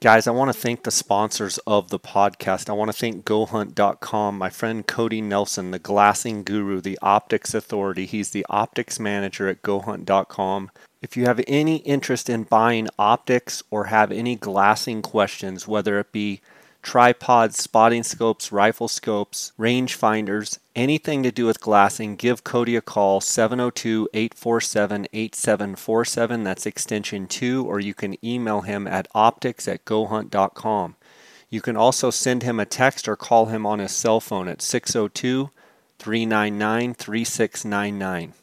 Guys, I want to thank the sponsors of the podcast. I want to thank GoHunt.com, my friend Cody Nelson, the glassing guru, the optics authority. He's the optics manager at GoHunt.com. If you have any interest in buying optics or have any glassing questions, whether it be tripods, spotting scopes, rifle scopes, range finders, anything to do with glassing, give Cody a call 702 847 8747. That's extension 2, or you can email him at optics at gohunt.com. You can also send him a text or call him on his cell phone at 602 399 3699.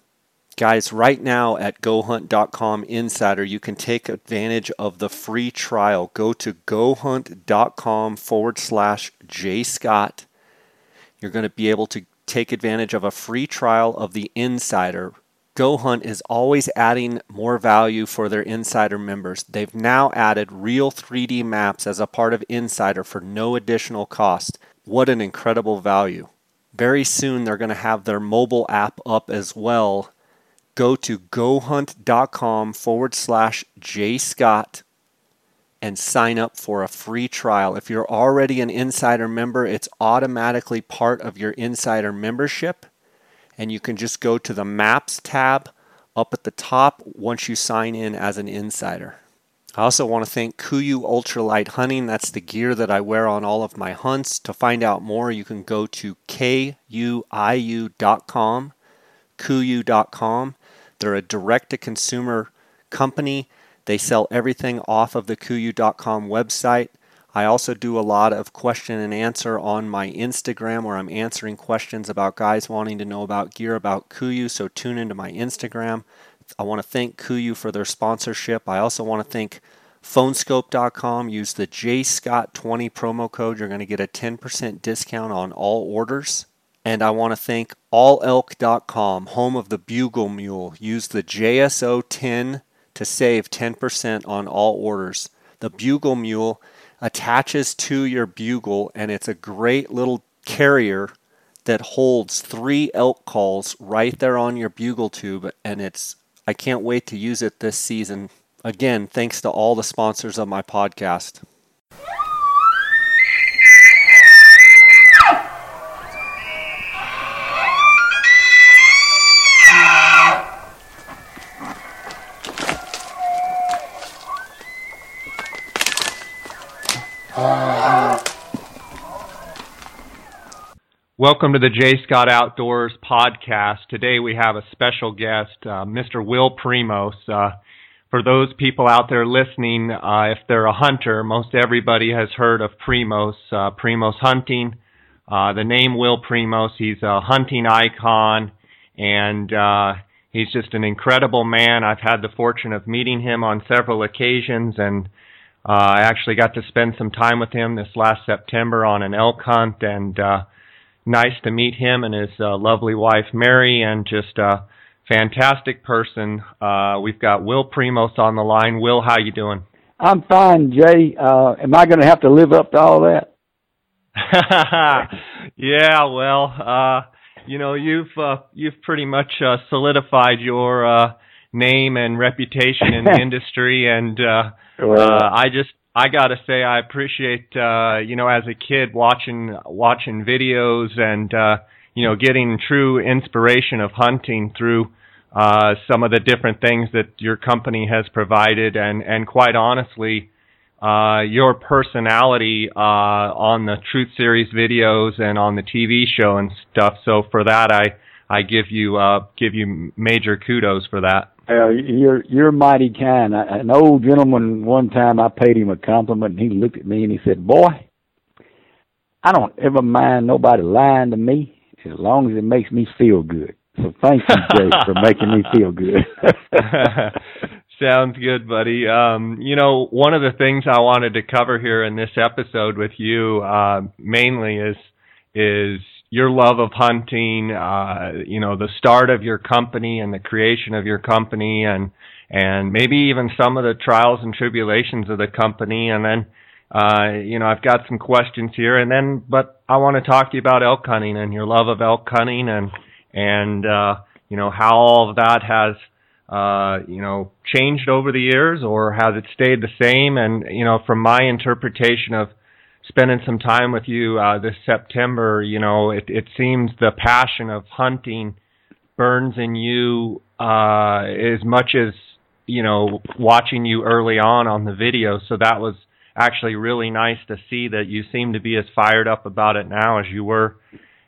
Guys, right now at GoHunt.com Insider, you can take advantage of the free trial. Go to GoHunt.com forward slash J Scott. You're going to be able to take advantage of a free trial of the Insider. GoHunt is always adding more value for their Insider members. They've now added real 3D maps as a part of Insider for no additional cost. What an incredible value! Very soon, they're going to have their mobile app up as well go to gohunt.com forward slash jscott and sign up for a free trial. If you're already an insider member, it's automatically part of your insider membership. And you can just go to the Maps tab up at the top once you sign in as an insider. I also want to thank Kuiu Ultralight Hunting. That's the gear that I wear on all of my hunts. To find out more, you can go to kuiu.com, kuiu.com. They're a direct to consumer company. They sell everything off of the Kuiu.com website. I also do a lot of question and answer on my Instagram where I'm answering questions about guys wanting to know about gear about Kuiu. So tune into my Instagram. I want to thank Kuiu for their sponsorship. I also want to thank phoneskope.com. Use the JScott20 promo code. You're going to get a 10% discount on all orders. And I want to thank allelk.com, home of the Bugle Mule. Use the JSO 10 to save 10% on all orders. The Bugle Mule attaches to your bugle, and it's a great little carrier that holds three elk calls right there on your bugle tube. And it's, I can't wait to use it this season. Again, thanks to all the sponsors of my podcast. Welcome to the J. Scott Outdoors podcast. Today we have a special guest, uh, Mr. Will Primos. Uh, for those people out there listening, uh, if they're a hunter, most everybody has heard of Primos, uh, Primos Hunting. Uh, the name Will Primos, he's a hunting icon, and he's just an incredible man. I've had the fortune of meeting him on several occasions, and uh, I actually got to spend some time with him this last September on an elk hunt, and uh, nice to meet him and his uh, lovely wife Mary, and just a fantastic person. Uh, we've got Will Primos on the line. Will, how you doing? I'm fine, Jay. Uh, am I going to have to live up to all that? yeah, well, uh, you know, you've uh, you've pretty much uh, solidified your uh, name and reputation in the industry, and uh, well, uh, I just I gotta say I appreciate uh, you know as a kid watching watching videos and uh, you know getting true inspiration of hunting through uh, some of the different things that your company has provided and and quite honestly uh, your personality uh, on the Truth Series videos and on the TV show and stuff. So for that I I give you uh, give you major kudos for that. Uh, you're you're mighty kind. I, an old gentleman one time I paid him a compliment and he looked at me and he said, "Boy, I don't ever mind nobody lying to me as long as it makes me feel good." So thank you, Jay, for making me feel good. Sounds good, buddy. Um, you know, one of the things I wanted to cover here in this episode with you uh, mainly is is your love of hunting, uh, you know, the start of your company and the creation of your company and, and maybe even some of the trials and tribulations of the company. And then, uh, you know, I've got some questions here and then, but I want to talk to you about elk hunting and your love of elk hunting and, and, uh, you know, how all of that has, uh, you know, changed over the years, or has it stayed the same? And you know, from my interpretation of spending some time with you uh, this September, you know, it, it seems the passion of hunting burns in you uh, as much as you know watching you early on on the video. So that was actually really nice to see that you seem to be as fired up about it now as you were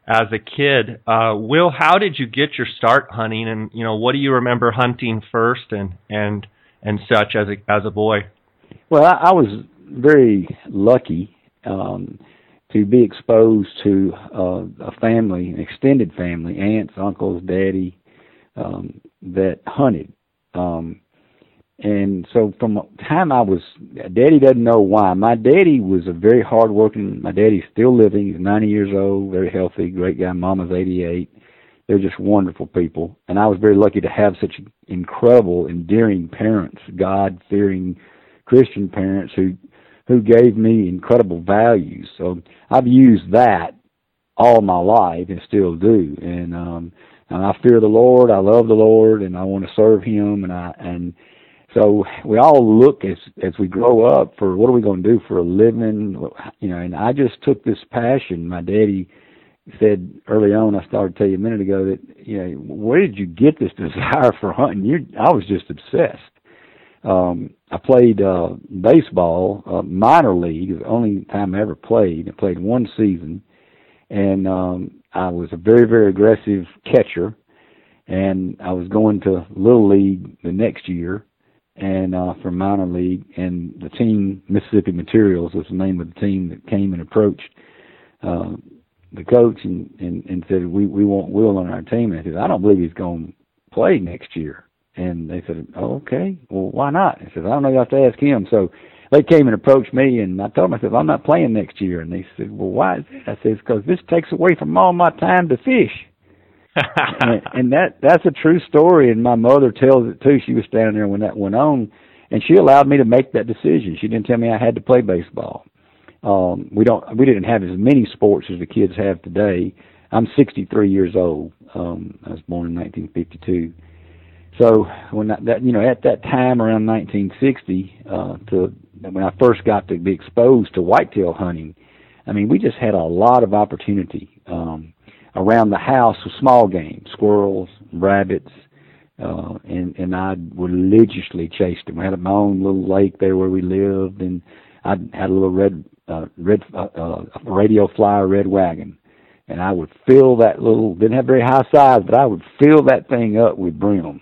as a kid. Uh, Will, how did you get your start hunting, and you know what do you remember hunting first and and and such as a as a boy? Well, I, I was very lucky um, to be exposed to uh, a family, an extended family, aunts, uncles, daddy, um, that hunted. Um, and so from the time I was, daddy doesn't know why. My daddy was a very hard working, my daddy's still living. He's 90 years old, very healthy, great guy. Mama's 88. They're just wonderful people. And I was very lucky to have such incredible, endearing parents, God fearing Christian parents who, who gave me incredible values. So I've used that all my life and still do. And, um, and I fear the Lord. I love the Lord and I want to serve him and I, and, so we all look as as we grow up for what are we going to do for a living, you know. And I just took this passion. My daddy said early on, I started to tell you a minute ago that you know where did you get this desire for hunting? You, I was just obsessed. Um, I played uh, baseball, uh, minor league, the only time I ever played. I played one season, and um, I was a very very aggressive catcher. And I was going to little league the next year and uh, from minor league, and the team Mississippi Materials was the name of the team that came and approached uh, the coach and, and and said we we want Will on our team. And I said I don't believe he's going to play next year. And they said, oh, okay, well why not? I said I don't know. You have to ask him. So they came and approached me, and I told them I said I'm not playing next year. And they said, well why is that? I said because this takes away from all my time to fish and, and that that's a true story, and my mother tells it too. She was standing there when that went on, and she allowed me to make that decision. She didn't tell me I had to play baseball. Um, we don't we didn't have as many sports as the kids have today. I'm 63 years old. Um, I was born in 1952. So when that, that you know at that time around 1960 uh, to when I first got to be exposed to whitetail hunting, I mean we just had a lot of opportunity. Um, around the house with small game, squirrels, rabbits, uh, and and I religiously chased them. We had my own little lake there where we lived, and I had a little red uh, red uh, uh, radio flyer red wagon, and I would fill that little didn't have very high size, but I would fill that thing up with brim,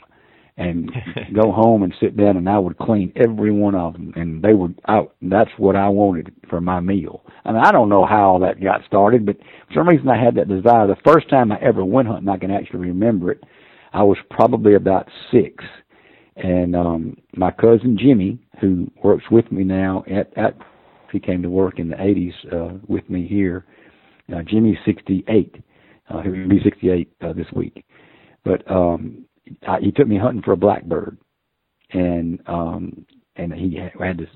and go home and sit down, and I would clean every one of them, and they would. I, that's what I wanted for my meal. I mean, I don't know how all that got started, but for some reason I had that desire. The first time I ever went hunting, I can actually remember it. I was probably about six, and um my cousin Jimmy, who works with me now at at he came to work in the 80s uh, with me here. Uh, Jimmy's 68. Uh, he'll be 68 uh, this week. But um, I, he took me hunting for a blackbird, and um, and he had this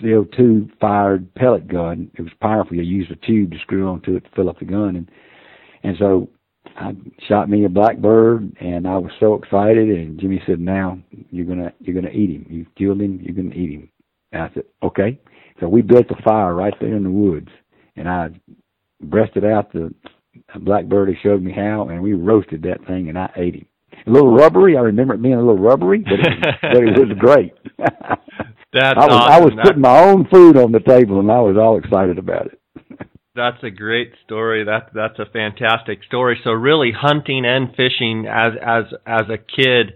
CO2 fired pellet gun. It was powerful. You used a tube to screw onto it to fill up the gun, and and so I shot me a blackbird, and I was so excited. And Jimmy said, "Now you're gonna you're gonna eat him. You've killed him. You're gonna eat him." And I said, "Okay." So we built a fire right there in the woods, and I breasted out the blackbird. He showed me how, and we roasted that thing, and I ate him a little rubbery. I remember it being a little rubbery, but it, but it was great. That's I was awesome. I was putting my own food on the table, and I was all excited about it. That's a great story. That that's a fantastic story. So really, hunting and fishing as as as a kid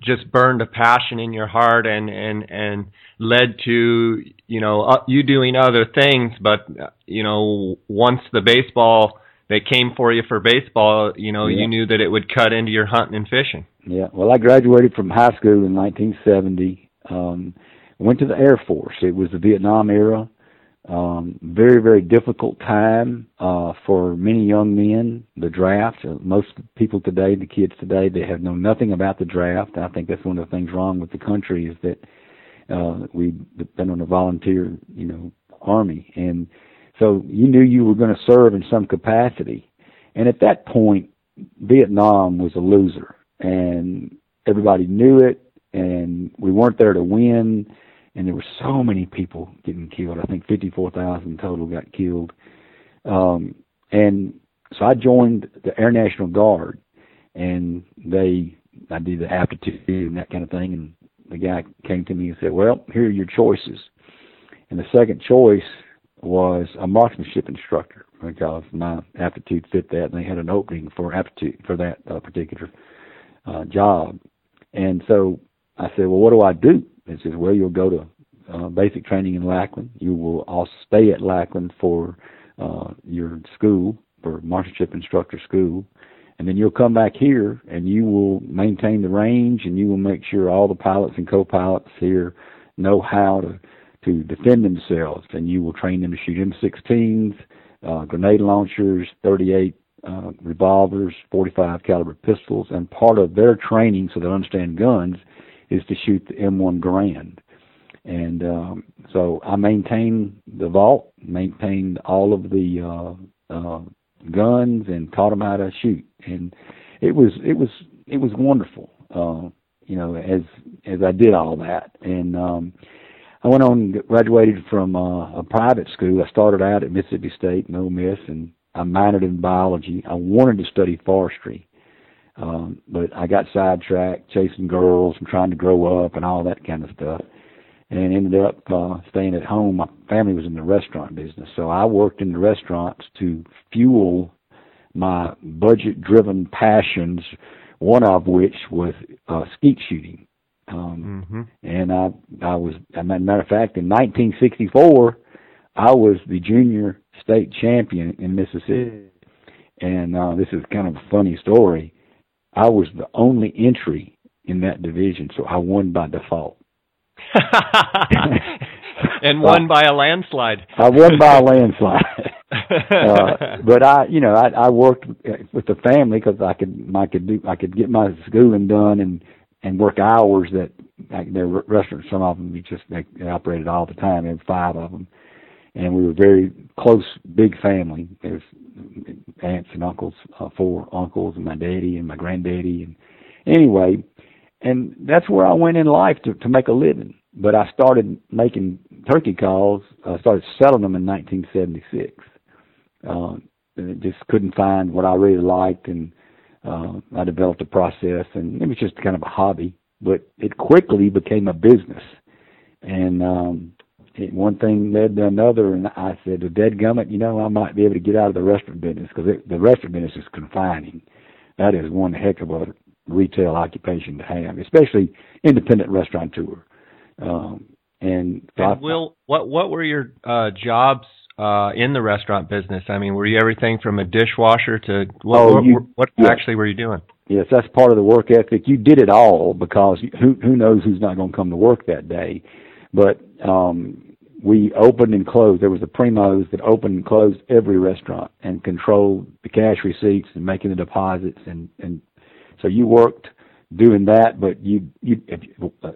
just burned a passion in your heart and and and led to you know uh, you doing other things. But uh, you know, once the baseball they came for you for baseball, you know, Yeah. you knew that it would cut into your hunting and fishing. Yeah. Well, I graduated from high school in 1970. Um, went to the Air Force. It was the Vietnam era. Um, very, very difficult time uh, for many young men. The draft. Uh, most people today, the kids today, they have known nothing about the draft. I think that's one of the things wrong with the country is that uh, we depend on a volunteer, you know, army, and so you knew you were going to serve in some capacity. And at that point, Vietnam was a loser, and everybody knew it. and we weren't there to win. And there were so many people getting killed. I think 54,000 total got killed. Um, and so I joined the Air National Guard, and they I did the aptitude and that kind of thing. And the guy came to me and said, "Well, here are your choices." And the second choice was a marksmanship instructor because my aptitude fit that, and they had an opening for aptitude for that uh, particular uh, job. And so I said, "Well, what do I do?" He says, "Well, you'll go to uh, basic training in Lackland. You will also stay at Lackland for uh, your school for marksmanship instructor school." and then you'll come back here and you will maintain the range and you will make sure all the pilots and co-pilots here know how to to defend themselves and you will train them to shoot M16s, uh, grenade launchers, 38 uh, revolvers, 45 caliber pistols, and part of their training so they understand guns is to shoot the M1 Garand. And um, so I maintained the vault, maintained all of the uh, uh, guns, and taught them how to shoot and it was it was it was wonderful. Uh, you know, as as I did all that, and um, I went on graduated from uh, a private school. I started out at Mississippi State and Ole Miss, and I minored in biology. I wanted to study forestry, um, but I got sidetracked chasing girls and trying to grow up and all that kind of stuff, and ended up uh, staying at home. My family was in the restaurant business, so I worked in the restaurants to fuel my budget driven passions, one of which was uh, skeet shooting. Um, mm-hmm. And I, I was, as a matter of fact, in 1964, I was the junior state champion in Mississippi. And uh, this is kind of a funny story. I was the only entry in that division, so I won by default. and won by a landslide. I won by a landslide. uh, but I, you know, I, I worked with the family because I could, I could do, I could get my schooling done and and work hours that like their restaurants. Some of them we just they, they operated all the time. There were five of them, and we were very close, big family. There's aunts and uncles, uh, four uncles, and my daddy and my granddaddy, and anyway, and that's where I went in life to to make a living. But I started making turkey calls. I started selling them in 1976 uh, just couldn't find what I really liked, and uh, I developed a process, and it was just kind of a hobby. But it quickly became a business, and um, it, one thing led to another, and I said, "To dead gummit, you know, I might be able to get out of the restaurant business because the restaurant business is confining. That is one heck of a retail occupation to have, especially independent restaurateur." Um, and, and I, Will, what what were your uh, jobs uh, in the restaurant business? I mean, were you everything from a dishwasher to what? Oh, what, you, what yes. actually were you doing? Yes, that's part of the work ethic. You did it all because who who knows who's not going to come to work that day. But um, we opened and closed. There was a primos that opened and closed every restaurant and controlled the cash receipts and making the deposits and and so you worked doing that, but you you if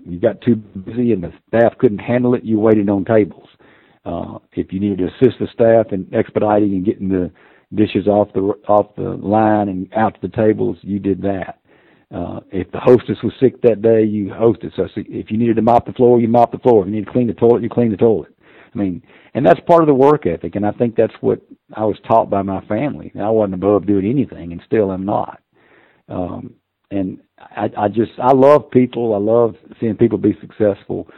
you got too busy and the staff couldn't handle it, you waited on tables. Uh, if you needed to assist the staff in expediting and getting the dishes off the off the line and out to the tables, you did that. Uh, if the hostess was sick that day, you hosted. So if you needed to mop the floor, you mop the floor. If you need to clean the toilet, you clean the toilet. I mean, and that's part of the work ethic, and I think that's what I was taught by my family. I wasn't above doing anything, and still am not. Um, and I, I just I love people. I love seeing people be successful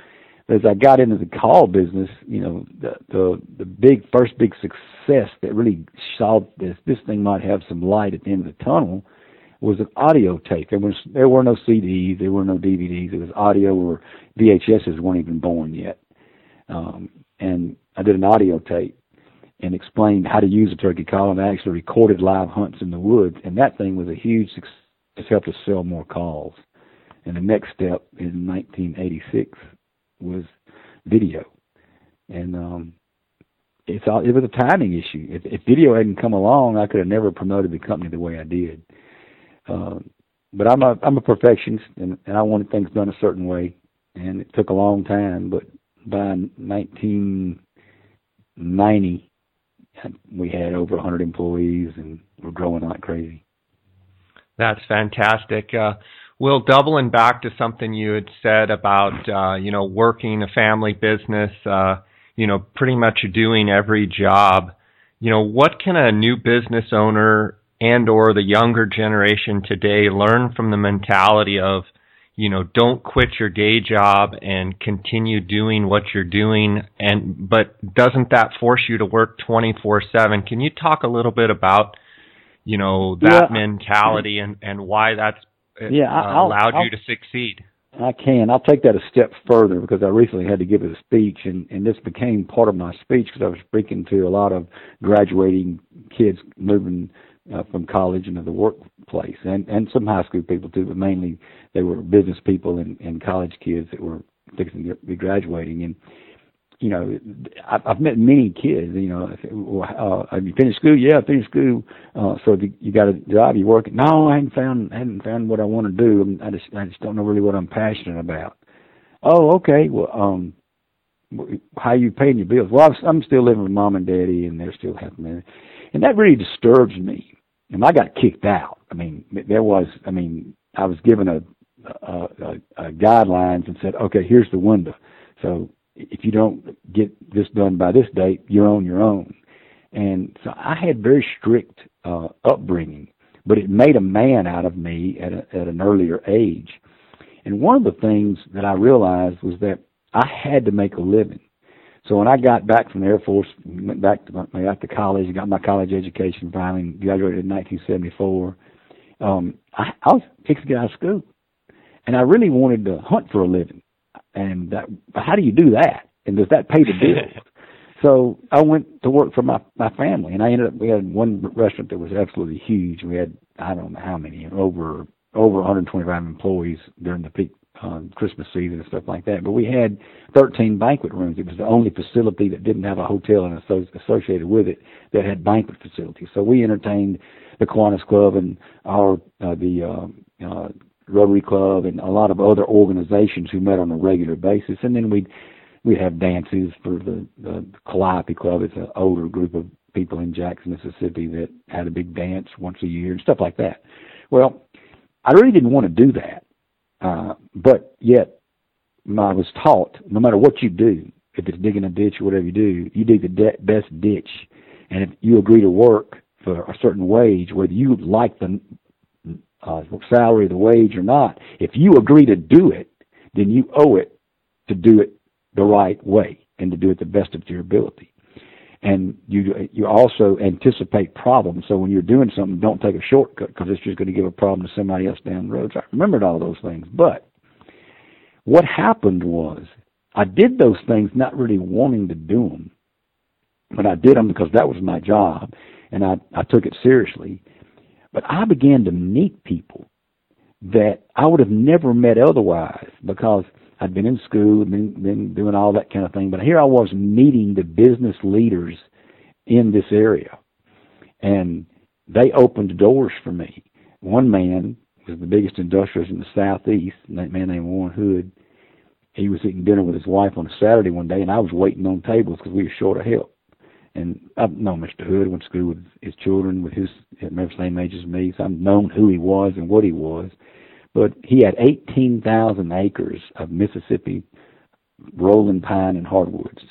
as I got into the call business, you know, the the the big first big success that really saw this this thing might have some light at the end of the tunnel was an audio tape. There was there were no CDs, there were no DVDs. It was audio or VHSs weren't even born yet. Um, and I did an audio tape and explained how to use a turkey call and I actually recorded live hunts in the woods and that thing was a huge success. It helped us sell more calls. And the next step in 1986 was video, and um, it's all it was a timing issue. If, if video hadn't come along, I could have never promoted the company the way I did. Uh, but I'm a I'm a perfectionist, and, and I wanted things done a certain way, and it took a long time. But by 1990, we had over 100 employees, and we're growing like crazy. That's fantastic. Uh, Will, doubling back to something you had said about uh, you know working a family business, uh, you know, pretty much doing every job. You know, what can a new business owner and or the younger generation today learn from the mentality of you know don't quit your day job and continue doing what you're doing and but doesn't that force you to work 24/7 can you talk a little bit about you know that yeah. mentality and and why that's uh, yeah, uh, allowed I'll, you to succeed I can. I'll take that a step further because I recently had to give a speech, and, and this became part of my speech because I was speaking to a lot of graduating kids moving uh, from college into the workplace, and and some high school people too, but mainly they were business people and, and college kids that were fixing to be graduating. And you know, I've, I've met many kids. You know, uh, have you finished school? Yeah, I finished school. Uh, so you, you got a job, you working? No, I haven't found haven't found what I want to do. I just I just don't know really what I'm passionate about. Oh, okay. Well, um, how you paying your bills? Well, I'm still living with mom and daddy, and they're still helping me, and that really disturbs me and I got kicked out. I mean, there was, I mean, I was given a, a, a, a guidelines and said, okay, here's the window. So if you don't get this done by this date, you're on your own. And so I had very strict uh, upbringing, but it made a man out of me at, a, at an earlier age. And one of the things that I realized was that I had to make a living. So when I got back from the Air Force, went back to my, got to college, got my college education finally, graduated in 1974. Um, I, I was fixing to get out of school, and I really wanted to hunt for a living. And that, how do you do that? And does that pay the bills? so I went to work for my my family, and I ended up we had one restaurant that was absolutely huge. We had I don't know how many over over 125 employees during the peak on Christmas season and stuff like that. But we had 13 banquet rooms. It was the only facility that didn't have a hotel and associated with it that had banquet facilities. So we entertained the Kiwanis Club and our uh, the uh, uh, Rotary Club and a lot of other organizations who met on a regular basis. And then we'd we'd have dances for the the Calliope Club. It's an older group of people in Jackson, Mississippi that had a big dance once a year and stuff like that. Well, I really didn't want to do that. Uh, but yet, I was taught no matter what you do, if it's digging a ditch or whatever you do, you dig the de- best ditch. And if you agree to work for a certain wage, whether you like the uh, salary, the wage or not, if you agree to do it, then you owe it to do it the right way and to do it the best of your ability and you you also anticipate problems. So when you're doing something, don't take a shortcut because it's just going to give a problem to somebody else down the road. So I remembered all those things. But what happened was I did those things not really wanting to do them, but I did them because that was my job, and I I took it seriously. But I began to meet people that I would have never met otherwise because I'd been in school, been been doing all that kind of thing, but here I was meeting the business leaders in this area, and they opened doors for me. One man was the biggest industrialist in the southeast, that man named Warren Hood. He was eating dinner with his wife on a Saturday one day, and I was waiting on tables because we were short of help. And I've known Mr. Hood, went to school with his children, with his, the same age as me, so I've known who he was and what he was. But he had 18,000 acres of Mississippi rolling pine and hardwoods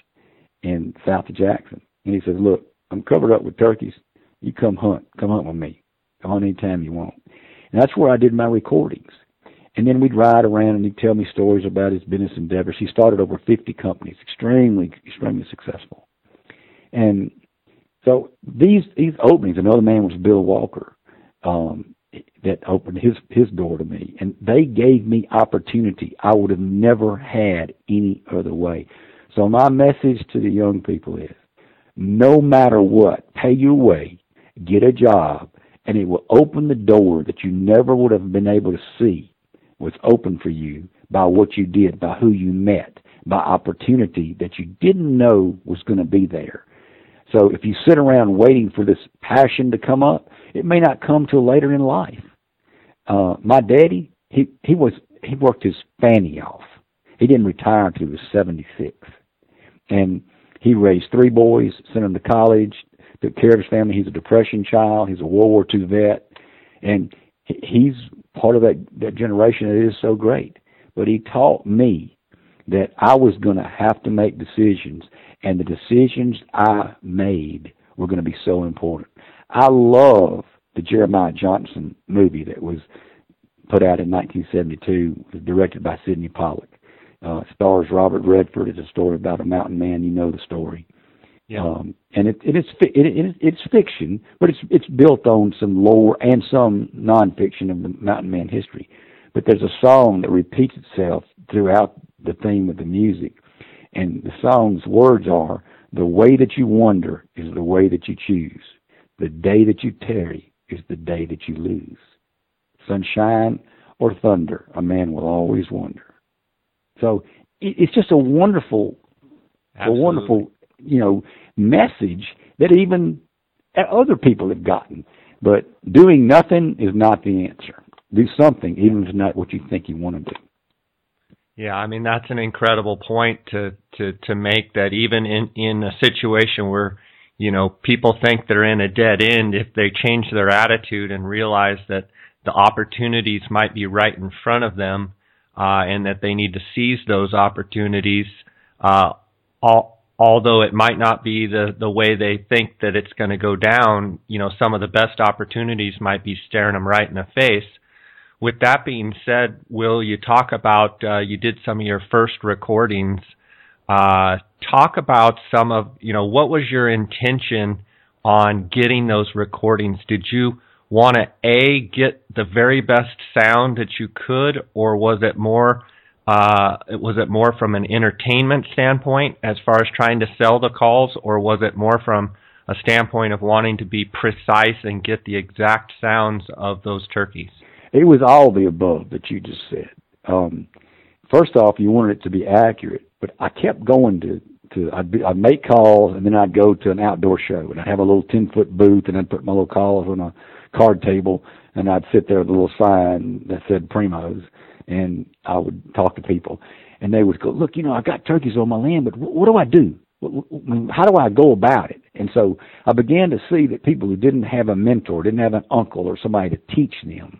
in south of Jackson. And he says, look, I'm covered up with turkeys. You come hunt. Come hunt with me. Come on anytime you want. And that's where I did my recordings. And then we'd ride around and he'd tell me stories about his business endeavors. He started over 50 companies, extremely, extremely successful. And so these these openings, another man was Bill Walker. Um, that opened his his door to me and they gave me opportunity I would have never had any other way. So my message to the young people is no matter what, pay your way, get a job, and it will open the door that you never would have been able to see was open for you by what you did, by who you met, by opportunity that you didn't know was going to be there. So if you sit around waiting for this passion to come up, it may not come till later in life. Uh, my daddy, he, he was, he worked his fanny off. He didn't retire until he was 76. And he raised three boys, sent them to college, took care of his family. He's a depression child. He's a World War II vet. And he's part of that, that generation that is so great. But he taught me that I was going to have to make decisions, and the decisions I made were going to be so important. I love the Jeremiah Johnson movie that was put out in 1972, directed by Sydney Pollack. Uh, stars Robert Redford. It's a story about a mountain man. You know the story. Yeah. Um, and it, it is it, it, it's fiction, but it's it's built on some lore and some nonfiction of the mountain man history. But there's a song that repeats itself throughout the theme of the music, and the song's words are: "The way that you wander is the way that you choose. The day that you tarry is the day that you lose. Sunshine or thunder, a man will always wonder." So it's just a wonderful, Absolutely. a wonderful you know message that even other people have gotten. But doing nothing is not the answer. Do something, even if it's not what you think you want to do. Yeah, I mean that's an incredible point to to to make. That even in in a situation where you know people think they're in a dead end, if they change their attitude and realize that the opportunities might be right in front of them, uh, and that they need to seize those opportunities, uh, all although it might not be the, the way they think that it's going to go down, you know, some of the best opportunities might be staring them right in the face. With that being said, Will, you talk about, uh, you did some of your first recordings. Uh, talk about some of, you know, what was your intention on getting those recordings? Did you want to, A, get the very best sound that you could, or was it more, uh, was it more from an entertainment standpoint as far as trying to sell the calls, or was it more from a standpoint of wanting to be precise and get the exact sounds of those turkeys? It was all the above that you just said. Um, first off, you wanted it to be accurate, but I kept going to to I'd, be, I'd make calls and then I'd go to an outdoor show and I'd have a little ten foot booth and I'd put my little calls on a card table and I'd sit there with a little sign that said Primos and I would talk to people, and they would go, "Look, you know, I got turkeys on my land, but what, what do I do? How do I go about it?" And so I began to see that people who didn't have a mentor, didn't have an uncle or somebody to teach them.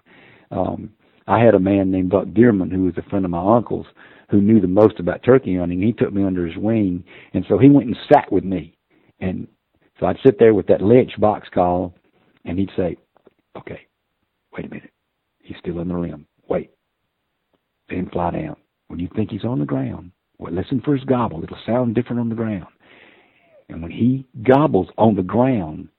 Um, I had a man named Buck Dearman who was a friend of my uncle's who knew the most about turkey hunting. He took me under his wing, and so he went and sat with me. And so I'd sit there with that Lynch box call, and he'd say, "Okay, wait a minute, he's still in the limb. Wait, then fly down. When you think he's on the ground, well, listen for his gobble. It'll sound different on the ground. And when he gobbles on the ground,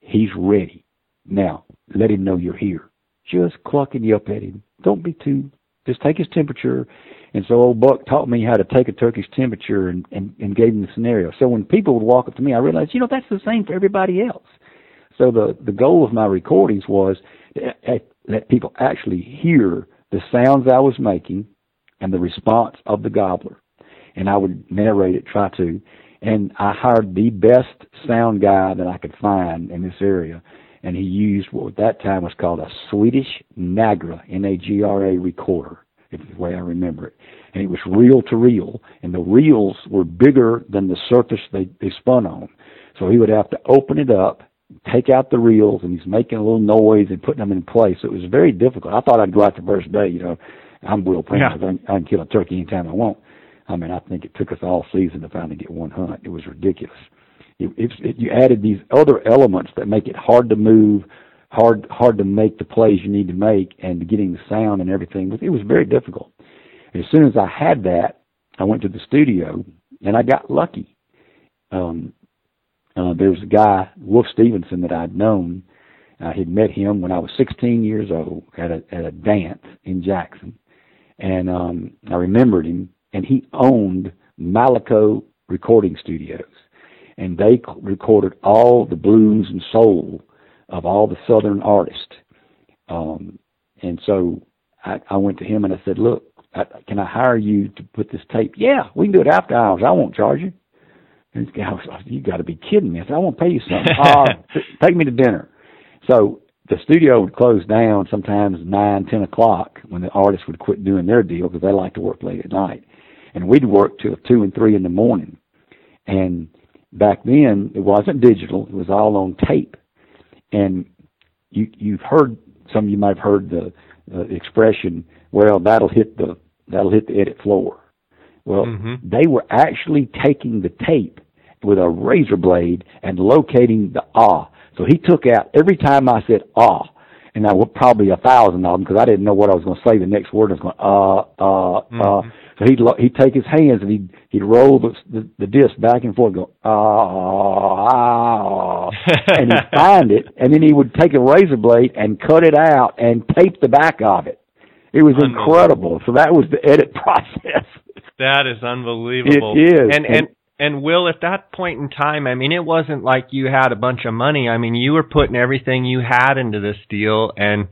he's ready. Now, let him know you're here. Just cluck and yelp at him. Don't be too, just take his temperature. And so old Buck taught me how to take a turkey's temperature and, and, and gave him the scenario. So when people would walk up to me, I realized, you know, that's the same for everybody else. So the, the goal of my recordings was to uh, let people actually hear the sounds I was making and the response of the gobbler. And I would narrate it, try to. And I hired the best sound guy that I could find in this area. And he used what at that time was called a Swedish Nagra, N-A-G-R-A recorder, if the way I remember it. And it was reel to reel. And the reels were bigger than the surface they, they spun on. So he would have to open it up take out the reels and he's making a little noise and putting them in place. So it was very difficult. I thought I'd go out the first day, you know, I'm Will Primos. Yeah. I, I can kill a turkey anytime I want. I mean, I think it took us all season to finally get one hunt. It was ridiculous. It, it, you added these other elements that make it hard to move, hard hard to make the plays you need to make, and getting the sound and everything. It was very difficult. As soon as I had that, I went to the studio and I got lucky. Um, uh, there was a guy, Wolf Stephenson, that I'd known. I had met him when I was 16 years old at a at a dance in Jackson, and um, I remembered him. And he owned Malaco Recording Studios, and they recorded all the blues and soul of all the Southern artists. Um, and so I, I went to him and I said, "Look, I, can I hire you to put this tape? Yeah, we can do it after hours. I won't charge you." And this guy was like, "You got to be kidding me!" I said, "I won't pay you something. uh, take me to dinner." So the studio would close down sometimes nine, ten o'clock when the artists would quit doing their deal because they like to work late at night, and we'd work till two and three in the morning. And back then, it wasn't digital; it was all on tape. And you you've heard some of you might have heard the uh, expression, "Well, that'll hit the that'll hit the edit floor." Well, Mhm. they were actually taking the tape with a razor blade and locating the ah. So he took out every time I said ah, and I would probably a thousand of them because I didn't know what I was going to say. The next word I was going uh uh uh. So he'd lo- he'd take his hands and he'd he'd roll the the, the disc back and forth, go ah ah, and he'd find it, and then he would take a razor blade and cut it out and tape the back of it. It was incredible. So that was the edit process. That is unbelievable. It is. And and and Will, at that point in time, I mean, it wasn't like you had a bunch of money. I mean, you were putting everything you had into this deal, and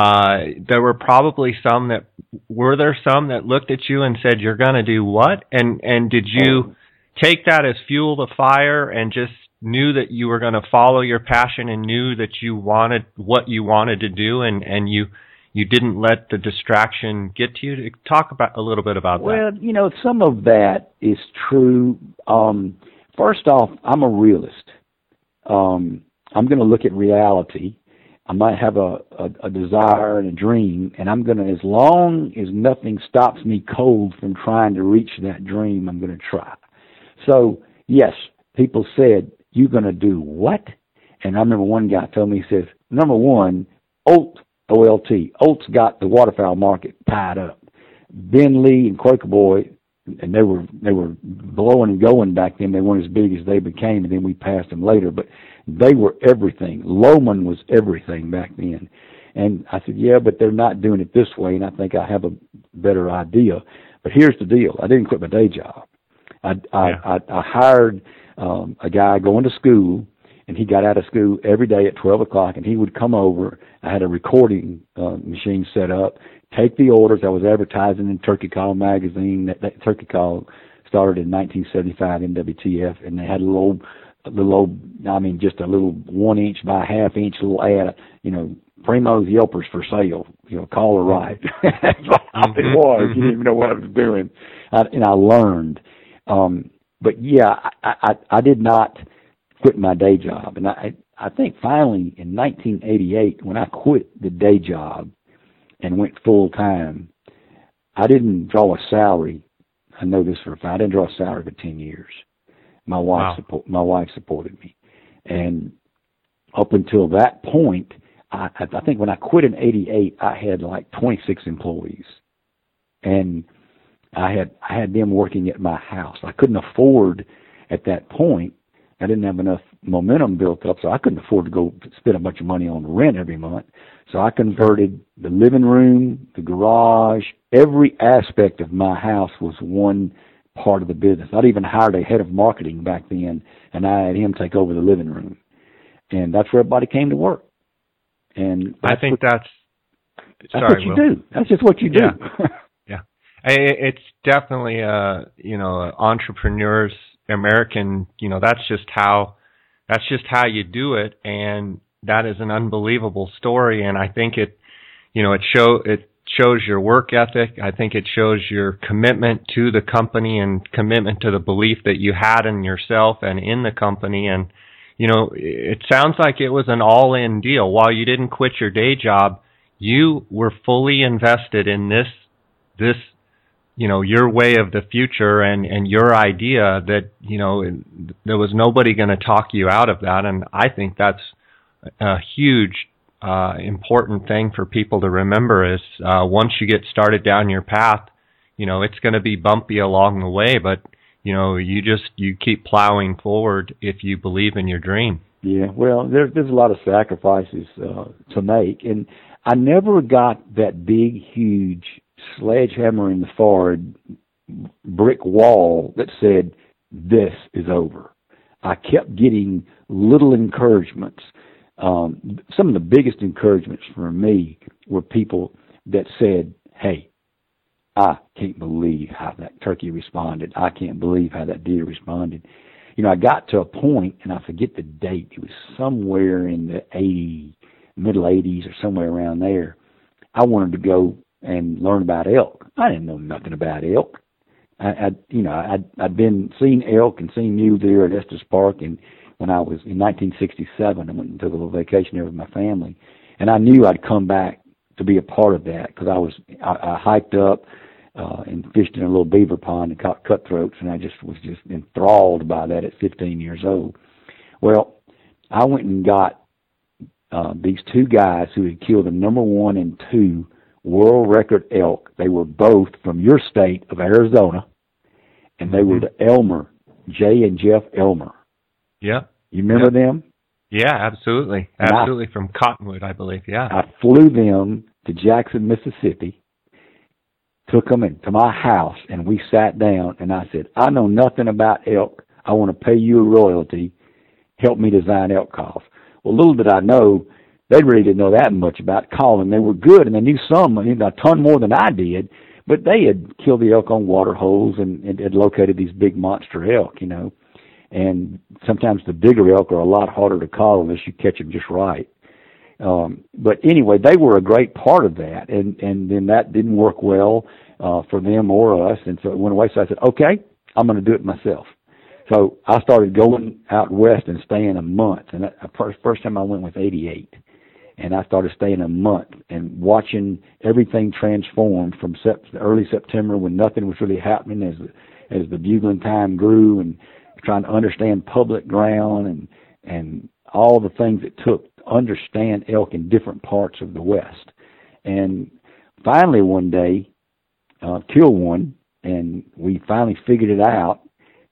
uh, there were probably some that were there some that looked at you and said, "You're going to do what?" And and did you take that as fuel to fire and just knew that you were going to follow your passion and knew that you wanted what you wanted to do, and and you you didn't let the distraction get to you. To Talk about a little bit about that. Well, you know, some of that is true. Um, first off, I'm a realist. Um, I'm going to look at reality. I might have a, a, a desire and a dream, and I'm going to, as long as nothing stops me cold from trying to reach that dream, I'm going to try. So, yes, people said, You're going to do what? And I remember one guy told me, He says, Number one, Olt, OLT, Olt's got the waterfowl market tied up. Ben Lee and Quaker Boy, and they were they were blowing and going back then. They weren't as big as they became, and then we passed them later. But they were everything. Lohman was everything back then. And I said, yeah, but they're not doing it this way, and I think I have a better idea. But here's the deal: I didn't quit my day job. I I, Yeah. I, I hired um, a guy going to school, and he got out of school every day at twelve o'clock, and he would come over. I had a recording uh, machine set up, take the orders. I was advertising in Turkey Call magazine. That, that Turkey Call started in 1975 NWTF, and they had a little, a little, old, I mean, just a little one inch by half inch little ad. You know, Primos Yelpers for sale. You know, call or write. That's all it Mhm, was. You didn't even know what I was doing, I, and I learned. Um, but yeah, I, I, I did not quit my day job, and I, I think finally in 1988 when I quit the day job and went full time, I didn't draw a salary. I know this for a fact. I didn't draw a salary for 10 years. My wife Wow. support my wife supported me, and up until that point, I, I I think when I quit in '88, I had like 26 employees, and I had I had them working at my house. I couldn't afford at that point. I didn't have enough momentum built up, so I couldn't afford to go spend a bunch of money on rent every month. So I converted the living room, the garage, every aspect of my house was one part of the business. I'd even hired a head of marketing back then, and I had him take over the living room, and that's where everybody came to work. And I think what, that's that's sorry, what you Will. do. That's just what you do. Yeah. I- It's definitely uh you know entrepreneurs American you know that's just how that's just how you do it and that is an unbelievable story and I think it you know it show it shows your work ethic. I think it shows your commitment to the company and commitment to the belief that you had in yourself and in the company and you know it sounds like it was an all in deal. While you didn't quit your day job you were fully invested in this this you know your way of the future and and your idea that you know there was nobody going to talk you out of that. And i think that's a huge uh important thing for people to remember is uh once you get started down your path you know it's going to be bumpy along the way but you know you just you keep plowing forward if you believe in your dream. Yeah, well, there's there's a lot of sacrifices uh, to make, and I never got that big, huge sledgehammer in the forehead brick wall that said this is over. I kept getting little encouragements. Um, some of the biggest encouragements for me were people that said, "Hey, I can't believe how that turkey responded. I can't believe how that deer responded." You know, I got to a point, and I forget the date. It was somewhere in the 80, middle 80s or somewhere around there. I wanted to go and learn about elk. I didn't know nothing about elk. I, I you know, I'd I'd been seen elk and seen mule deer at Estes Park, and when I was in 1967, I went and took a little vacation there with my family, and I knew I'd come back to be a part of that because I was I, I hiked up uh, and fished in a little beaver pond and caught cutthroats, and I just was just enthralled by that at 15 years old. Well, I went and got uh, these two guys who had killed the number one and two world record elk. They were both from your state of Arizona, and they were mm-hmm. the Elmer, Jay and Jeff Elmer. Yeah. You remember them? Yeah, absolutely. And I- Absolutely from Cottonwood, I believe. Yeah. I flew them to Jackson, Mississippi, took them into my house, and we sat down. And I said, "I know nothing about elk. I want to pay you a royalty. Help me design elk calls." Well, little did I know, they really didn't know that much about calling. They were good, and they knew some, a ton more than I did. But they had killed the elk on water holes and, and had located these big monster elk, you know. And sometimes the bigger elk are a lot harder to call unless you catch them just right. Um, but anyway, they were a great part of that, and and then that didn't work well uh, for them or us, and so it went away. So I said, okay, I'm going to do it myself. So I started going out west and staying a month, and that, first first time I went was '88, and I started staying a month and watching everything transform from sep- early September when nothing was really happening as as the bugling time grew and trying to understand public ground and and all the things it took to understand elk in different parts of the West. And finally, one day, uh, kill one, and we finally figured it out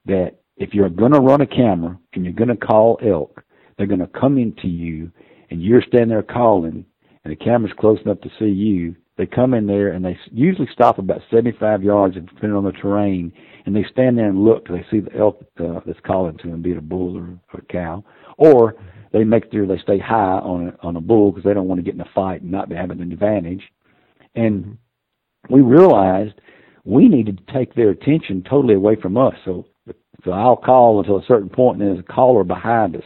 that if you're going to run a camera and you're going to call elk, they're going to come into you, and you're standing there calling, and the camera's close enough to see you. They come in there and they usually stop about 75 yards, depending on the terrain, and they stand there and look they see the elk uh, that's calling to them, be it a bull or, or a cow, or they make sure they stay high on a, on a bull because they don't want to get in a fight and not be having an advantage. And we realized we needed to take their attention totally away from us. So, so I'll call until a certain point, and there's a caller behind us,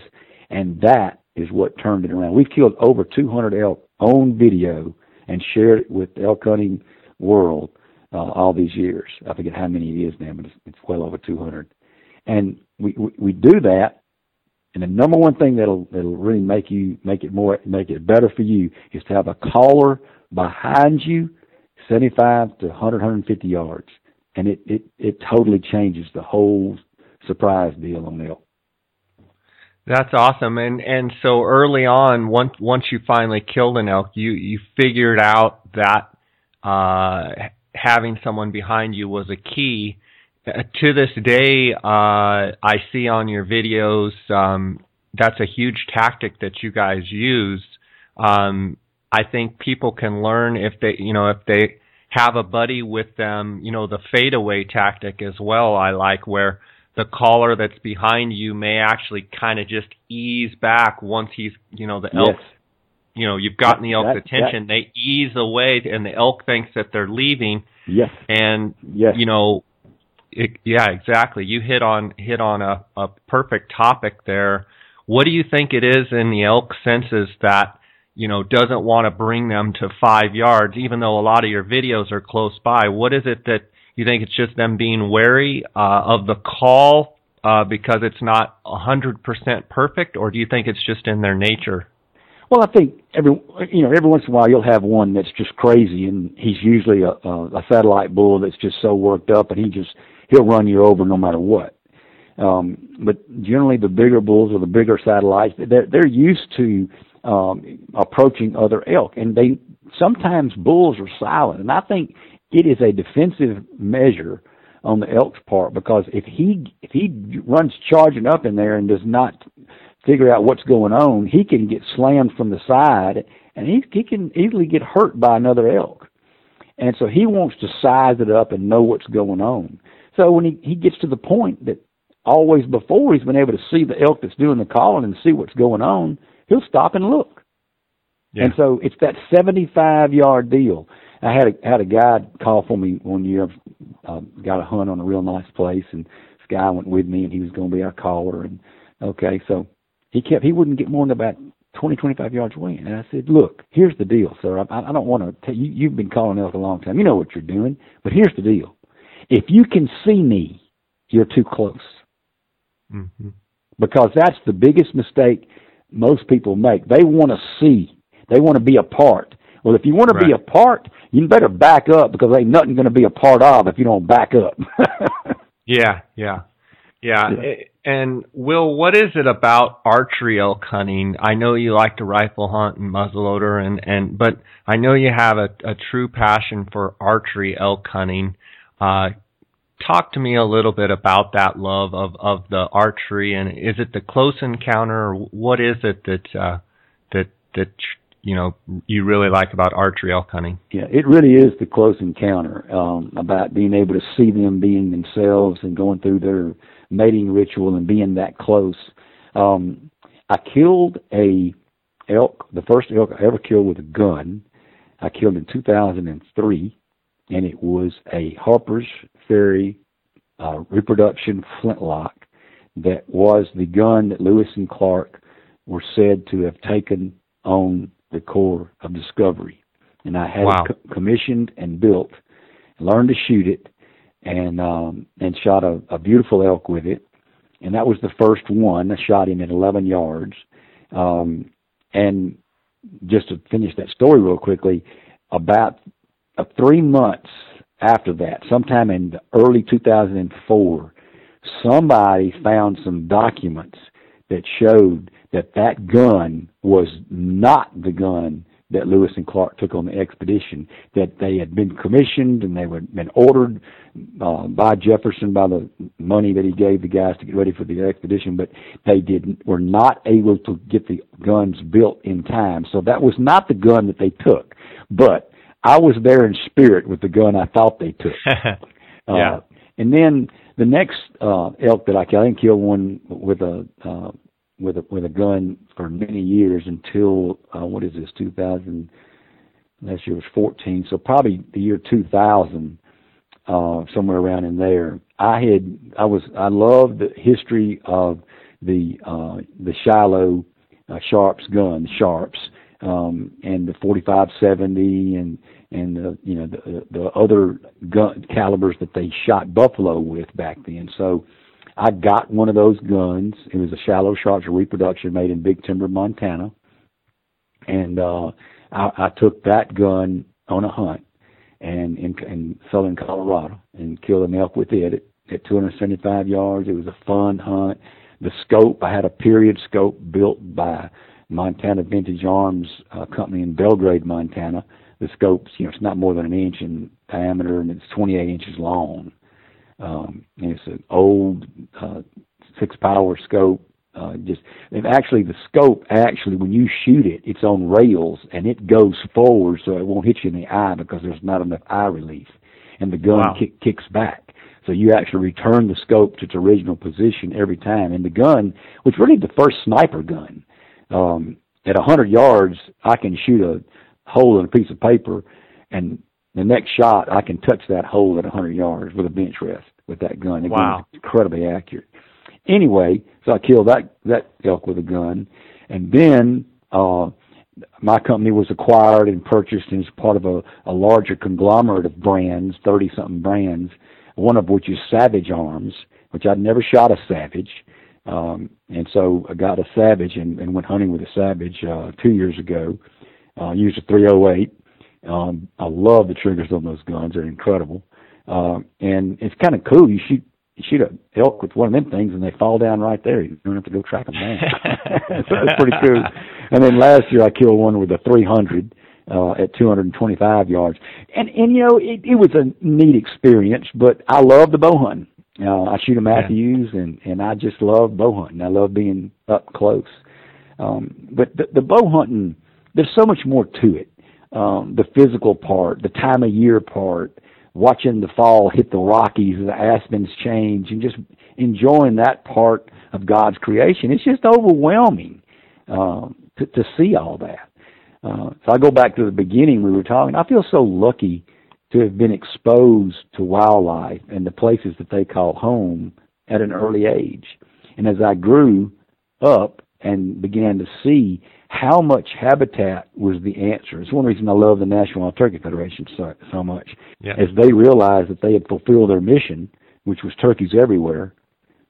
and that is what turned it around. We've killed over 200 elk on video and shared it with the elk hunting world uh, all these years. I forget how many it is now, but it's, it's well over 200. And we, we we do that and the number one thing that'll that'll really make you make it more make it better for you is to have a caller behind you, seventy five to 100, 150 yards, and it it it totally changes the whole surprise deal on elk. That's awesome. And and so early on, once once you finally killed an elk, you you figured out that uh, having someone behind you was a key. Uh, to this day, uh, I see on your videos um, that's a huge tactic that you guys use. Um, I think people can learn if they you know if they have a buddy with them. You know the fadeaway tactic as well. I like where the caller that's behind you may actually kind of just ease back once he's, you know, the elk, Yes. you know, you've gotten the elk's That- that- attention. They ease away, and the elk thinks that they're leaving, Yes. and Yes. you know, it, yeah, exactly. You hit on hit on a, a perfect topic there. What do you think it is in the elk senses that you know doesn't want to bring them to five yards, even though a lot of your videos are close by? What is it that you think it's just them being wary uh, of the call uh, because it's not a hundred percent perfect, or do you think it's just in their nature? Well, I think every you know every once in a while you'll have one that's just crazy, and he's usually a, a, a satellite bull that's just so worked up, and he just he'll run you over no matter what. Um, but generally, the bigger bulls or the bigger satellites, they're they're used to um, approaching other elk, and they sometimes bulls are silent, and I think it is a defensive measure on the elk's part because if he if he runs charging up in there and does not figure out what's going on, he can get slammed from the side, and he he can easily get hurt by another elk. And so he wants to size it up and know what's going on. So when he he gets to the point that always before he's been able to see the elk that's doing the calling and see what's going on, he'll stop and look. Yeah. And so it's that 75 yard deal. I had a had a guy call for me one year. Uh, got a hunt on a real nice place, and this guy went with me, and he was going to be our caller. And okay, so he kept he wouldn't get more than about 20, 25 yards away. And I said, "Look, here's the deal, sir. I, I don't want to tell you. You've been calling elk a long time. You know what you're doing. But here's the deal: if you can see me, you're too close." hmm because that's the biggest mistake most people make. They want to see. They want to be a part. Well, if you want to be a part, you better back up because ain't nothing going to be a part of if you don't back up. Yeah, yeah, yeah. Yeah. And Will, what is it about archery elk hunting? I know you like to rifle hunt and muzzleloader, and and but I know you have a, a true passion for archery elk hunting. Uh, talk to me a little bit about that love of of the archery, and is it the close encounter, or what is it that uh, that that you know you really like about archery elk hunting? Yeah, it really is the close encounter um, about being able to see them being themselves and going through their mating ritual and being that close. Um, I killed a elk, the first elk I ever killed with a gun. I killed in 2003, and it was a Harper's Ferry uh, reproduction flintlock that was the gun that Lewis and Clark were said to have taken on the Corps of Discovery. And I had Wow. it co- commissioned and built, learned to shoot it, and um, and shot a, a beautiful elk with it. And that was the first one. I shot him at 11 yards. Um, and just to finish that story real quickly, about uh, three months after that, sometime in the early 2004, somebody found some documents that showed that that gun was not the gun that Lewis and Clark took on the expedition. That they had been commissioned and they had been ordered uh, by Jefferson by the money that he gave the guys to get ready for the expedition, but they didn't were not able to get the guns built in time. So that was not the gun that they took. But I was there in spirit with the gun I thought they took. Uh, Yeah. and then the next uh, elk that I killed, I didn't kill one with a uh, with a with a gun for many years until uh, what is this 2000? Last year was 14, so probably the year 2000, uh, somewhere around in there. I had I was I loved the history of the uh, the Shiloh uh, Sharps gun, Sharps, um, and the 4570 and and the you know the the other gun calibers that they shot buffalo with back then. So I got one of those guns. It was a Shiloh Sharps reproduction made in Big Timber, Montana, and uh, I, I took that gun on a hunt and in, in southern Colorado and killed an elk with it at, at 275 yards. It was a fun hunt. The scope, I had a period scope built by Montana Vintage Arms uh, Company in Belgrade, Montana. The scope's, you know, it's not more than an inch in diameter and it's 28 inches long. Um, it's an old uh, six power scope. Uh, just and actually the scope actually when you shoot it, it's on rails and it goes forward so it won't hit you in the eye because there's not enough eye relief, and the gun Wow. kick, kicks back. So you actually return the scope to its original position every time. And the gun, which really the first sniper gun, um, at a hundred yards, I can shoot a hole in a piece of paper, and the next shot I can touch that hole at a hundred yards with a bench rest with that gun. The Wow. incredibly accurate. Anyway, so I killed that that elk with a gun, and then uh, my company was acquired and purchased and is part of a, a larger conglomerate of brands, thirty something brands. One of which is Savage Arms, which I'd never shot a Savage. Um, and so I got a Savage and, and went hunting with a Savage uh, two years ago. Uh, used a 308. Um, I love the triggers on those guns; they're incredible. Um, and it's kind of cool. You shoot you shoot an elk with one of them things, and they fall down right there. You don't have to go track them down. so that's pretty cool. And then last year I killed one with a 300 uh, at 225 yards, and and you know it, it was a neat experience. But I love the bow hunting. Uh, I shoot a Mathews, and and I just love bow hunting. I love being up close. Um, but the, the bow hunting, there's so much more to it. Um, the physical part, the time of year part, watching the fall hit the Rockies, the aspens change, and just enjoying that part of God's creation. It's just overwhelming um, to, to see all that. Uh, so I go back to the beginning we were talking. I feel so lucky to have been exposed to wildlife and the places that they call home at an early age. And as I grew up and began to see how much habitat was the answer. It's one reason I love the National Wild Turkey Federation so, so much. Yeah. As they realized that they had fulfilled their mission, which was turkeys everywhere,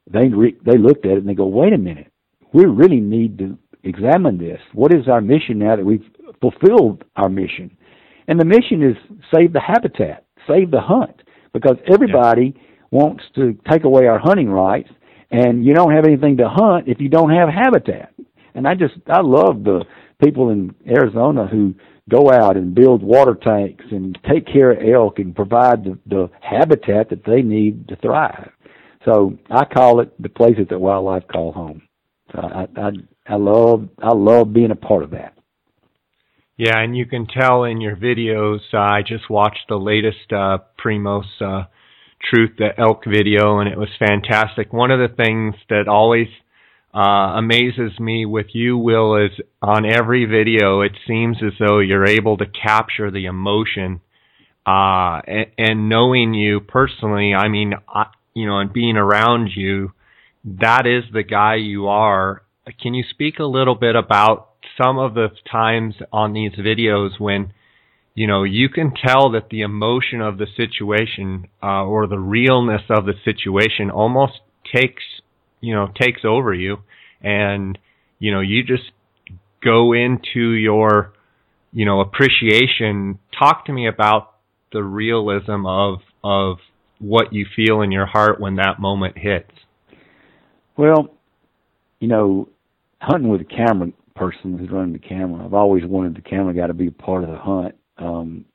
they re- they looked at it and they go, "Wait a minute, we really need to examine this. What is our mission now that we've fulfilled our mission? And the mission is save the habitat, save the hunt, because everybody yeah. wants to take away our hunting rights, and you don't have anything to hunt if you don't have habitat. And I just I love the people in Arizona who go out and build water tanks and take care of elk and provide the, the habitat that they need to thrive. So I call it the places that wildlife call home. So I, I I love I love being a part of that. Yeah, and you can tell in your videos. Uh, I just watched the latest uh, Primos uh, Truth the Elk video, and it was fantastic. One of the things that always uh, amazes me with you, Will, is on every video it seems as though you're able to capture the emotion. Uh, and, and knowing you personally, I mean, I, you know, and being around you, that is the guy you are. Can you speak a little bit about some of the times on these videos when you know you can tell that the emotion of the situation uh, or the realness of the situation almost takes you know takes over you and you know you just go into your you know appreciation talk to me about the realism of of what you feel in your heart when that moment hits well you know hunting with a camera person who's running the camera. I've always wanted the camera guy to be a part of the hunt. Um,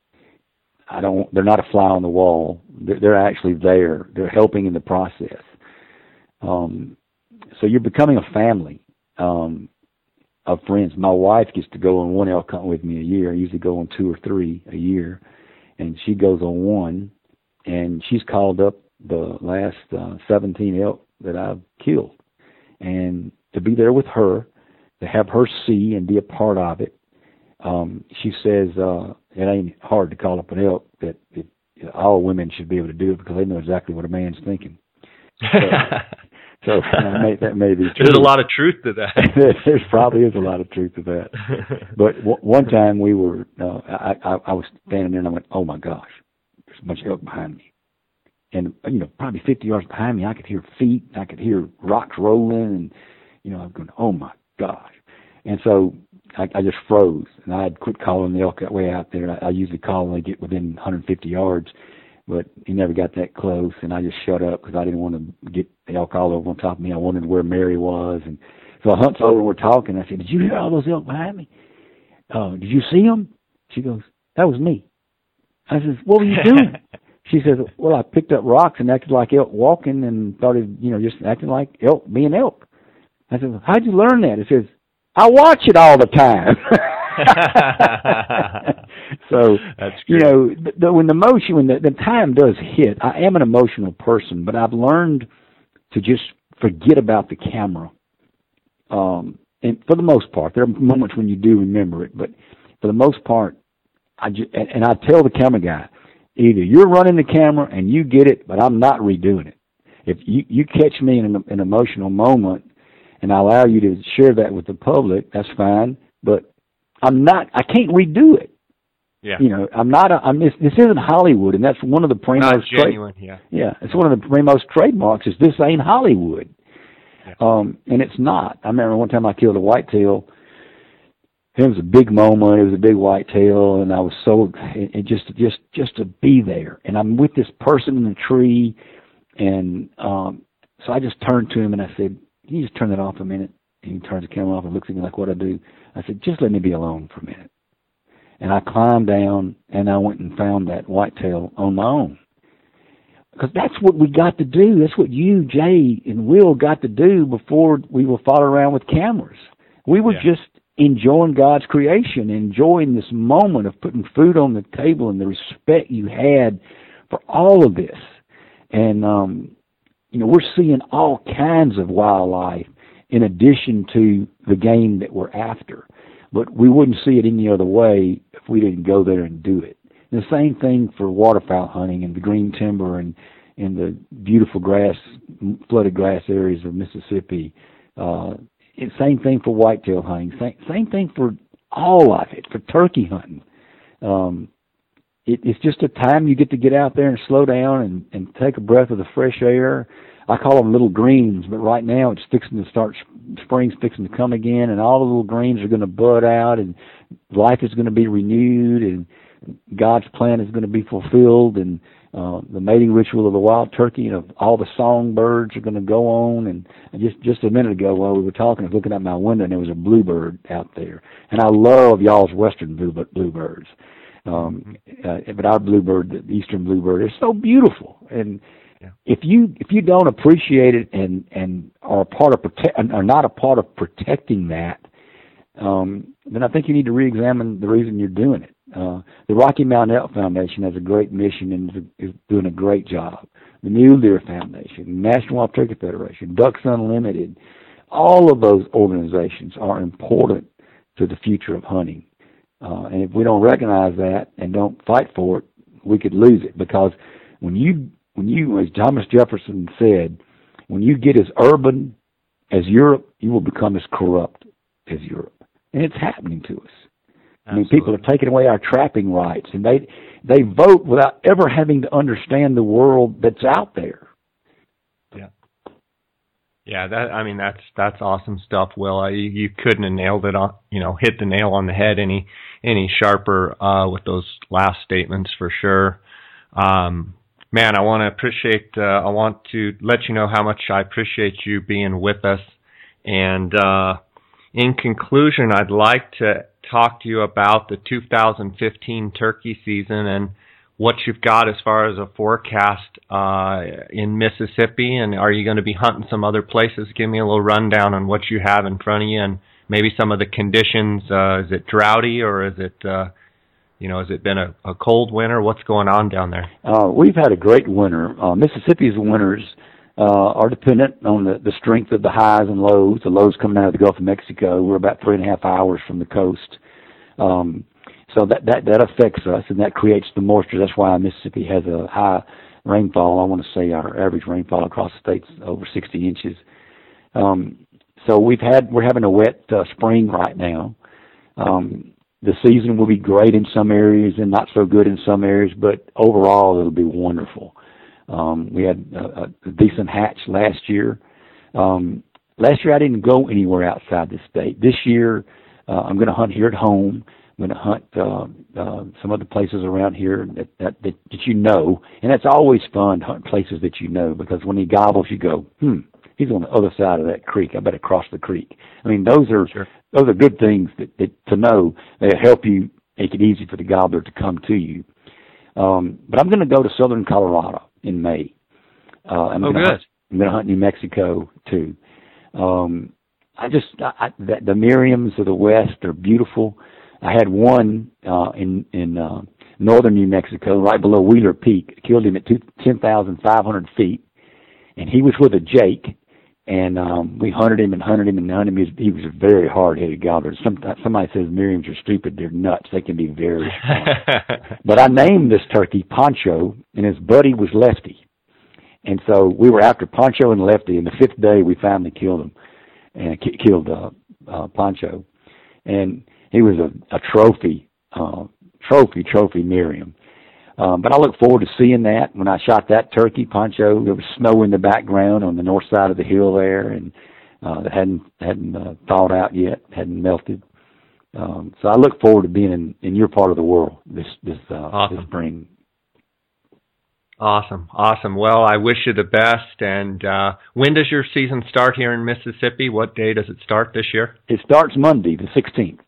I don't. They're not a fly on the wall. They're, they're actually there. They're helping in the process. Um, so you're becoming a family um, of friends. My wife gets to go on one elk hunt with me a year. I usually go on two or three a year, and she goes on one. And she's called up the last uh, 17 elk that I've killed, and to be there with her to have her see and be a part of it. Um, she says uh, it ain't hard to call up an elk. That it, all women should be able to do it because they know exactly what a man's thinking. So, so that, may, that may be true. There's a lot of truth to that. there probably is a lot of truth to that. But w- one time we were, uh, I, I, I was standing there and I went, "Oh my gosh, there's a bunch of elk behind me." And you know, probably 50 yards behind me, I could hear feet, I could hear rocks rolling, and you know, I'm going, "Oh my gosh. And so I, I just froze, and I had quit calling the elk that way out there. I, I usually call when they get within 150 yards, but he never got that close, and I just shut up because I didn't want to get the elk all over on top of me. I wondered where Mary was, and so I hunts over and we're talking. I said, "Did you hear all those elk behind me? Uh, did you see them?" She goes, "That was me." I says, "What were you doing?" she says, "Well, I picked up rocks and acted like elk walking, and started, you know, just acting like elk being elk." I said, "How'd you learn that?" He says, "I watch it all the time." so That's you know, the, when the motion, when the, the time does hit, I am an emotional person, but I've learned to just forget about the camera. Um, and for the most part, there are moments when you do remember it, but for the most part, I just, and, and I tell the camera guy, either you're running the camera and you get it, but I'm not redoing it. If you you catch me in an, an emotional moment and I allow you to share that with the public, that's fine. But I'm not. I can't redo it. Yeah. You know, I'm not. A, I'm. This, this isn't Hollywood, and that's one of the Primos. genuine. Tra- yeah. Yeah, it's one of the Primos trademarks. Is this ain't Hollywood? Yeah. Um, and it's not. I remember one time I killed a whitetail. It was a big moment. It was a big whitetail, and I was so it, it just just just to be there. And I'm with this person in the tree, and um, so I just turned to him and I said, can you just turn that off a minute? And he turns the camera off and looks at me like, what I do? I said, just let me be alone for a minute. And I climbed down and I went and found that whitetail on my own. Because that's what we got to do. That's what you, Jay, and Will got to do before we were following around with cameras. We were yeah. just enjoying God's creation, enjoying this moment of putting food on the table and the respect you had for all of this. And um you know, we're seeing all kinds of wildlife in addition to the game that we're after. But we wouldn't see it any other way if we didn't go there and do it. And the same thing for waterfowl hunting and the green timber and in the beautiful grass, flooded grass areas of Mississippi. Uh, same thing for whitetail hunting. Same, same thing for all of it, for turkey hunting. Um, it, it's just a time you get to get out there and slow down and, and take a breath of the fresh air. I call them little greens, but right now it's fixing to start. Spring's fixing to come again, and all the little greens are going to bud out, and life is going to be renewed, and God's plan is going to be fulfilled, and uh, the mating ritual of the wild turkey, you know, all the songbirds are going to go on. And just just a minute ago, while we were talking, I was looking out my window, and there was a bluebird out there. And I love y'all's western blue, bluebirds, um, uh, but our bluebird, the eastern bluebird, is so beautiful. And if you if you don't appreciate it and and are a part of protect are not a part of protecting that, um, then I think you need to re-examine the reason you're doing it. Uh, the Rocky Mountain Elk Foundation has a great mission and is, is doing a great job. The Mule Deer Foundation, National Wild Turkey Federation, Ducks Unlimited, all of those organizations are important to the future of hunting. Uh, and if we don't recognize that and don't fight for it, we could lose it because when you, when you, as Thomas Jefferson said, when you get as urban as Europe, you will become as corrupt as Europe. And it's happening to us. I mean, people are taking away our trapping rights, and they they vote without ever having to understand the world that's out there. Yeah, yeah. That I mean, that's that's awesome stuff, Will. You, you couldn't have nailed it on, you know, hit the nail on the head any any sharper uh, with those last statements for sure. Um, man, I want to appreciate. Uh, I want to let you know how much I appreciate you being with us, and uh, in conclusion, I'd like to talk to you about the 2015 turkey season and what you've got as far as a forecast uh, in Mississippi, and are you going to be hunting some other places? Give me a little rundown on what you have in front of you, and maybe some of the conditions. Uh, is it droughty, or is it, uh, you know, has it been a, a cold winter? What's going on down there? Uh, we've had a great winter. Uh, Mississippi's winters uh, are dependent on the, the strength of the highs and lows. The lows coming out of the Gulf of Mexico, we're about three and a half hours from the coast. Um, so that, that, that affects us and that creates the moisture. That's why Mississippi has a high rainfall. I want to say our average rainfall across the state's over 60 inches. Um, so we've had, we're having a wet uh, spring right now. Um, the season will be great in some areas and not so good in some areas, but overall it'll be wonderful. Um, we had a, a decent hatch last year. Um, last year I didn't go anywhere outside the state. This year uh, I'm going to hunt here at home. I'm going to hunt uh, uh, some other places around here that, that that that you know, and that's always fun hunt places that you know because when he gobbles, you go, hmm, he's on the other side of that creek. I better cross the creek. I mean, those are sure. those are good things that, that to know. They help you make it easy for the gobbler to come to you. Um, but I'm going to go to southern Colorado in May. Uh, I'm oh, gonna good. Hunt, I'm going to hunt New Mexico too. Um, I just I, the, the Merriams of the West are beautiful. I had one uh, in in uh, northern New Mexico, right below Wheeler Peak. Killed him at two, 10,500 feet, and he was with a Jake. And um, we hunted him and hunted him and hunted him. He was, he was a very hard-headed gobbler. Some, somebody says Merriams are stupid. They're nuts. They can be very but I named this turkey Poncho, and his buddy was Lefty. And so we were after Poncho and Lefty, and the fifth day we finally killed him and k- killed uh, uh, Poncho, and he was a, a trophy, uh, trophy, trophy Merriam. Um, but I look forward to seeing that. When I shot that turkey, Poncho, there was snow in the background on the north side of the hill there, and uh, that hadn't hadn't uh, thawed out yet, hadn't melted. Um, so I look forward to being in, in your part of the world this this uh, awesome. this spring Awesome, awesome. Well, I wish you the best. And uh, when does your season start here in Mississippi? What day does it start this year? It starts Monday, the sixteenth.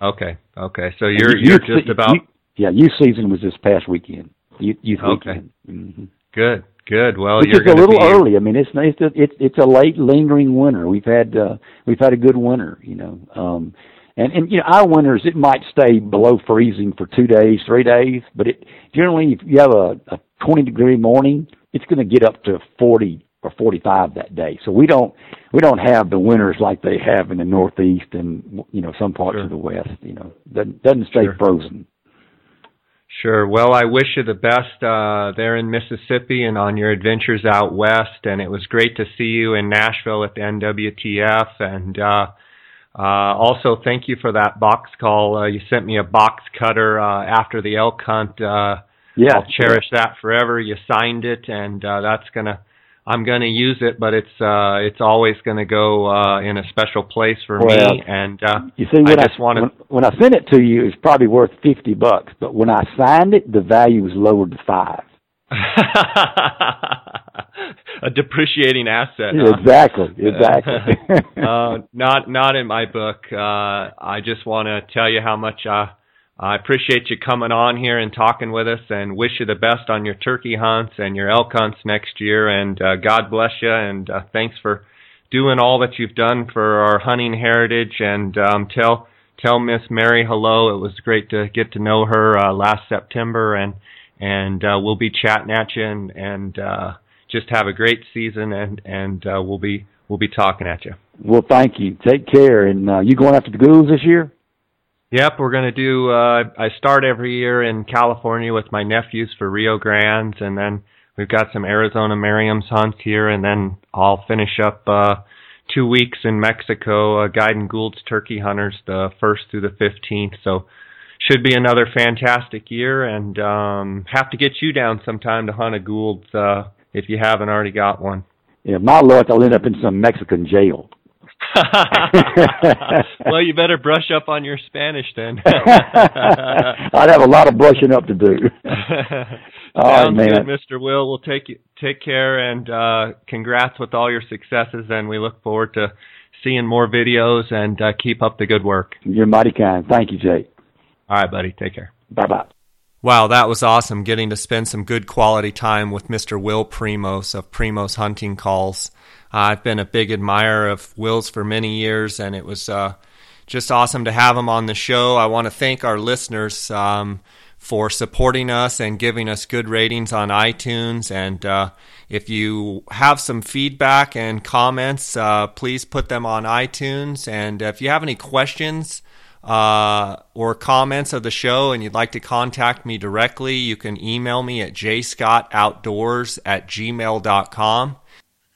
Okay, okay. So you're you're just about. Yeah, youth season was this past weekend. Youth, youth okay. weekend. Mm-hmm. Good, good. Well, Which you're is a little be... early. I mean, it's nice. a, it's it's a late lingering winter. We've had uh, we've had a good winter, you know. Um, and and you know our winters it might stay below freezing for two days, three days, but it generally if you have a, a 20 degree morning, it's going to get up to 40 or 45 that day. So we don't we don't have the winters like they have in the Northeast and you know some parts sure. of the West. You know doesn't doesn't stay sure. frozen. Sure. Well, I wish you the best uh, there in Mississippi and on your adventures out west. And it was great to see you in Nashville at the NWTF. And uh, uh, also, thank you for that box call. Uh, you sent me a box cutter uh, after the elk hunt. Uh, yeah, I'll cherish that forever. You signed it, and uh, that's gonna I'm going to use it, but it's uh, it's always going to go uh, in a special place for Well, me. And uh, You see, when I I, to. when, when I sent it to you, it's probably worth fifty bucks. But when I signed it, the value was lowered to five. a depreciating asset. huh? Exactly, exactly. uh, not not in my book. Uh, I just want to tell you how much uh, I appreciate you coming on here and talking with us, and wish you the best on your turkey hunts and your elk hunts next year. And uh, God bless you, and uh, thanks for doing all that you've done for our hunting heritage. And um, tell tell Miss Mary hello. It was great to get to know her uh, last September, and and uh, we'll be chatting at you and and uh, just have a great season, and and uh, we'll be we'll be talking at you. well, thank you. Take care. And uh, you going after the Goulds this year? Yep, we're gonna do. Uh, I start every year in California with my nephews for Rio Grandes, and then we've got some Arizona Merriam's hunts here, and then I'll finish up uh, two weeks in Mexico, uh, guiding Gould's turkey hunters the first through the fifteenth. So should be another fantastic year, and um, have to get you down sometime to hunt a Gould's uh, if you haven't already got one. Yeah, my luck, I'll end up in some Mexican jail. well, you better brush up on your Spanish then. I'd have a lot of brushing up to do. All right, Sounds man. good, Mr. Will. We'll take you, take care and uh, congrats with all your successes, and we look forward to seeing more videos and uh, keep up the good work. You're mighty kind. Thank you, Jake. All right, buddy. Take care. Bye bye. Wow, that was awesome getting to spend some good quality time with Mr. Will Primos of Primos Hunting Calls. I've been a big admirer of Will's for many years, and it was uh, just awesome to have him on the show. I want to thank our listeners um, for supporting us and giving us good ratings on iTunes. And uh, if you have some feedback and comments, uh, please put them on iTunes. And if you have any questions, uh, or comments of the show and you'd like to contact me directly, you can email me at jscottoutdoors at gmail.com.